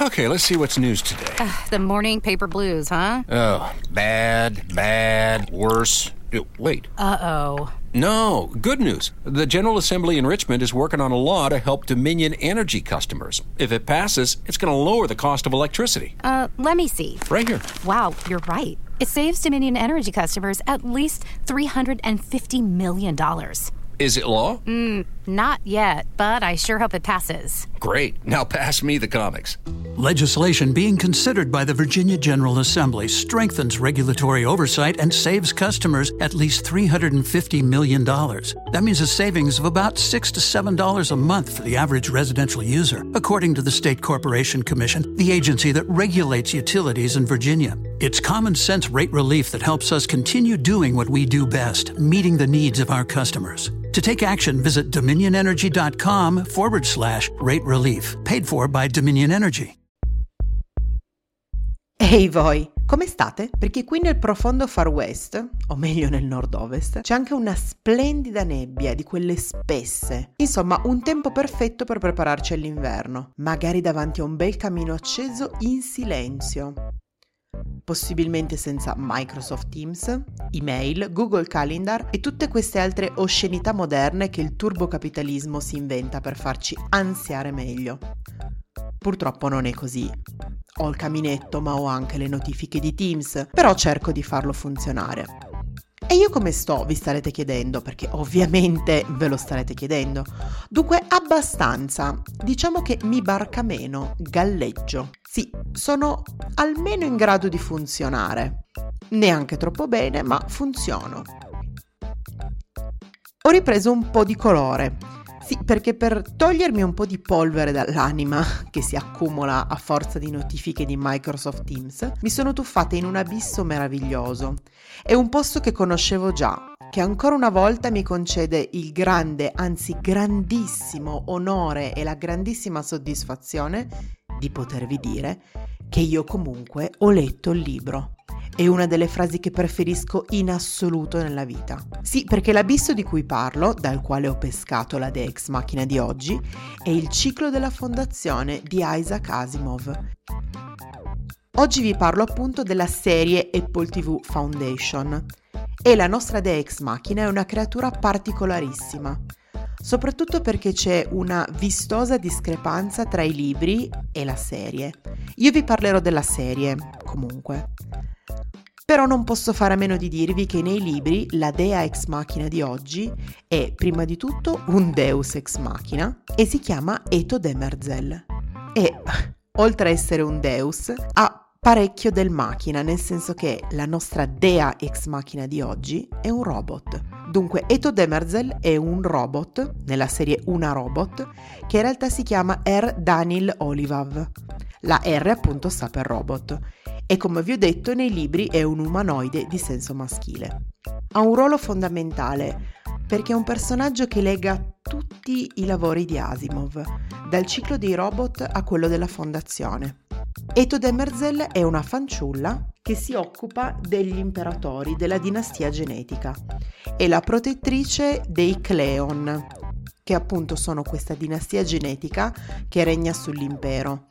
Okay, let's see what's news today. The morning paper blues, huh? Oh, bad, bad, worse. Uh, Wait. Uh oh. No, good news. The General Assembly in Richmond is working on a law to help Dominion Energy customers. If it passes, it's going to lower the cost of electricity. Uh, let me see. Right here. Wow, you're right. It saves Dominion Energy customers at least $350 million. Is it law? Mm, not yet, but I sure hope it passes. Great. Now pass me the comics. Legislation being considered by the Virginia General Assembly strengthens regulatory oversight and saves customers at least $350 million. That means a savings of about 6 to $7 a month for the average residential user, according to the State Corporation Commission, the agency that regulates utilities in Virginia. It's common sense rate relief that helps us continue doing what we do best, meeting the needs of our customers. To take action, visit dominionenergy.com forward slash rate relief, paid for by Dominion Energy. Ehi voi, come state? Perché qui nel profondo Far West, o meglio nel nord-ovest, c'è anche una splendida nebbia di quelle spesse. Insomma, un tempo perfetto per prepararci all'inverno, magari davanti a un bel camino acceso in silenzio. Possibilmente senza Microsoft Teams, email, Google Calendar e tutte queste altre oscenità moderne che il turbocapitalismo si inventa per farci ansiare meglio. Purtroppo non è così. Ho il caminetto, ma ho anche le notifiche di Teams, però cerco di farlo funzionare. E io come sto, vi starete chiedendo, perché ovviamente ve lo starete chiedendo. Dunque, abbastanza. Diciamo che mi barca meno, galleggio. Sì, sono almeno in grado di funzionare. Neanche troppo bene, ma funziono. Ho ripreso un po' di colore. Sì, perché per togliermi un po' di polvere dall'anima che si accumula a forza di notifiche di Microsoft Teams, mi sono tuffata in un abisso meraviglioso. È un posto che conoscevo già, che ancora una volta mi concede il grande, anzi grandissimo onore e la grandissima soddisfazione di potervi dire che io comunque ho letto il libro. È una delle frasi che preferisco in assoluto nella vita. Sì, perché l'abisso di cui parlo, dal quale ho pescato la Dex macchina di oggi, è il ciclo della fondazione di Isaac Asimov. Oggi vi parlo appunto della serie Apple TV Foundation. E la nostra Dex macchina è una creatura particolarissima soprattutto perché c'è una vistosa discrepanza tra i libri e la serie. Io vi parlerò della serie, comunque. Però non posso fare a meno di dirvi che nei libri la dea ex machina di oggi è prima di tutto un deus ex machina e si chiama Eto Demerzel. E oltre a essere un deus, ha parecchio del macchina, nel senso che la nostra dea ex machina di oggi è un robot. Dunque, Eto Demerzel è un robot, nella serie Una Robot, che in realtà si chiama R. Daniel Olivav. La R appunto sta per robot. E come vi ho detto, nei libri è un umanoide di senso maschile. Ha un ruolo fondamentale perché è un personaggio che lega tutti i lavori di Asimov, dal ciclo dei robot a quello della fondazione. Eto Demerzel è una fanciulla che si occupa degli imperatori della dinastia genetica. È la protettrice dei Cleon, che appunto sono questa dinastia genetica che regna sull'impero.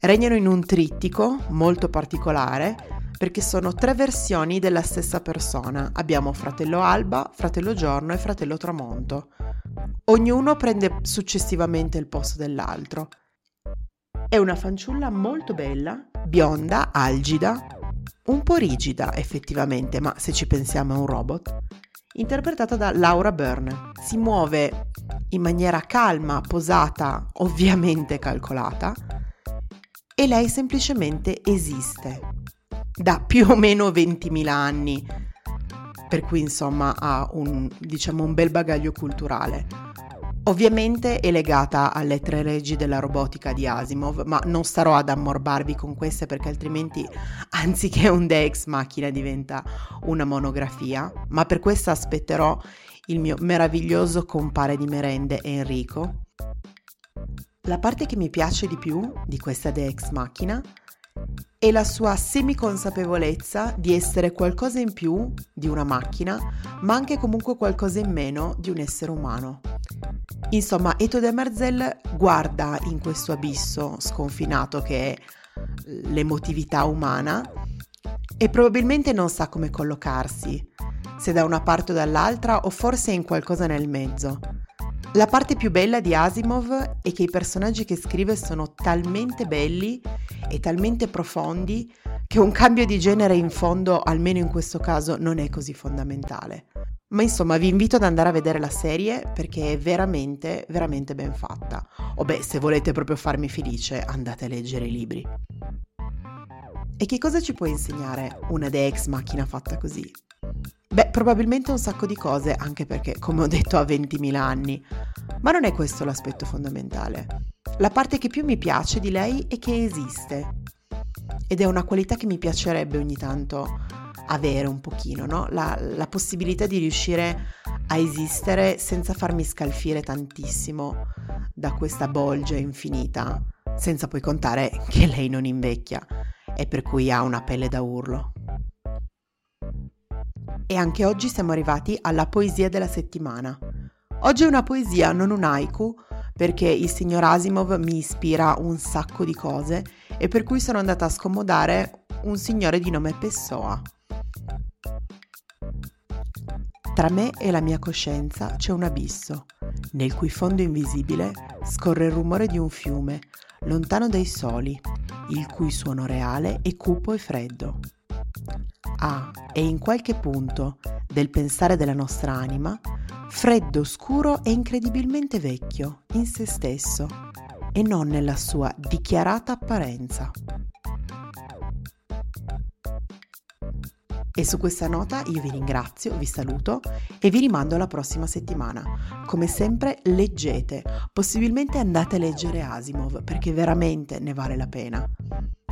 Regnano in un trittico molto particolare perché sono tre versioni della stessa persona. Abbiamo fratello Alba, fratello Giorno e fratello Tramonto. Ognuno prende successivamente il posto dell'altro. È una fanciulla molto bella, bionda, algida, un po' rigida effettivamente, ma se ci pensiamo è un robot, interpretata da Laura Byrne. Si muove in maniera calma, posata, ovviamente calcolata, e lei semplicemente esiste. Da più o meno 20.000 anni, per cui insomma ha un, diciamo, un bel bagaglio culturale. Ovviamente è legata alle tre leggi della robotica di Asimov, ma non starò ad ammorbarvi con queste perché altrimenti anziché un Dex macchina diventa una monografia, ma per questo aspetterò il mio meraviglioso compare di merende Enrico. La parte che mi piace di più di questa Dex macchina è la sua semiconsapevolezza di essere qualcosa in più di una macchina, ma anche comunque qualcosa in meno di un essere umano. Insomma, Eto de Marzel guarda in questo abisso sconfinato che è l'emotività umana e probabilmente non sa come collocarsi, se da una parte o dall'altra o forse in qualcosa nel mezzo. La parte più bella di Asimov è che i personaggi che scrive sono talmente belli e talmente profondi che un cambio di genere in fondo, almeno in questo caso, non è così fondamentale. Ma insomma, vi invito ad andare a vedere la serie perché è veramente, veramente ben fatta. O beh, se volete proprio farmi felice, andate a leggere i libri. E che cosa ci può insegnare una The Ex macchina fatta così? Beh, probabilmente un sacco di cose, anche perché, come ho detto, ha 20.000 anni. Ma non è questo l'aspetto fondamentale. La parte che più mi piace di lei è che esiste. Ed è una qualità che mi piacerebbe ogni tanto avere un pochino, no? la, la possibilità di riuscire a esistere senza farmi scalfire tantissimo da questa bolgia infinita, senza poi contare che lei non invecchia e per cui ha una pelle da urlo. E anche oggi siamo arrivati alla poesia della settimana. Oggi è una poesia, non un haiku, perché il signor Asimov mi ispira un sacco di cose e per cui sono andata a scomodare un signore di nome Pessoa. Tra me e la mia coscienza c'è un abisso, nel cui fondo invisibile scorre il rumore di un fiume, lontano dai soli, il cui suono reale è cupo e freddo. Ah, e in qualche punto del pensare della nostra anima, freddo, scuro e incredibilmente vecchio in se stesso e non nella sua dichiarata apparenza. E su questa nota io vi ringrazio, vi saluto e vi rimando alla prossima settimana. Come sempre leggete, possibilmente andate a leggere Asimov perché veramente ne vale la pena.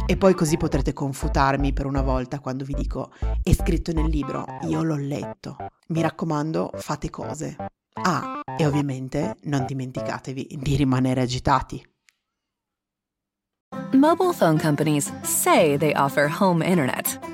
E poi così potrete confutarmi per una volta quando vi dico è scritto nel libro, io l'ho letto. Mi raccomando, fate cose. Ah, e ovviamente non dimenticatevi di rimanere agitati. Mobile phone companies say they offer home internet.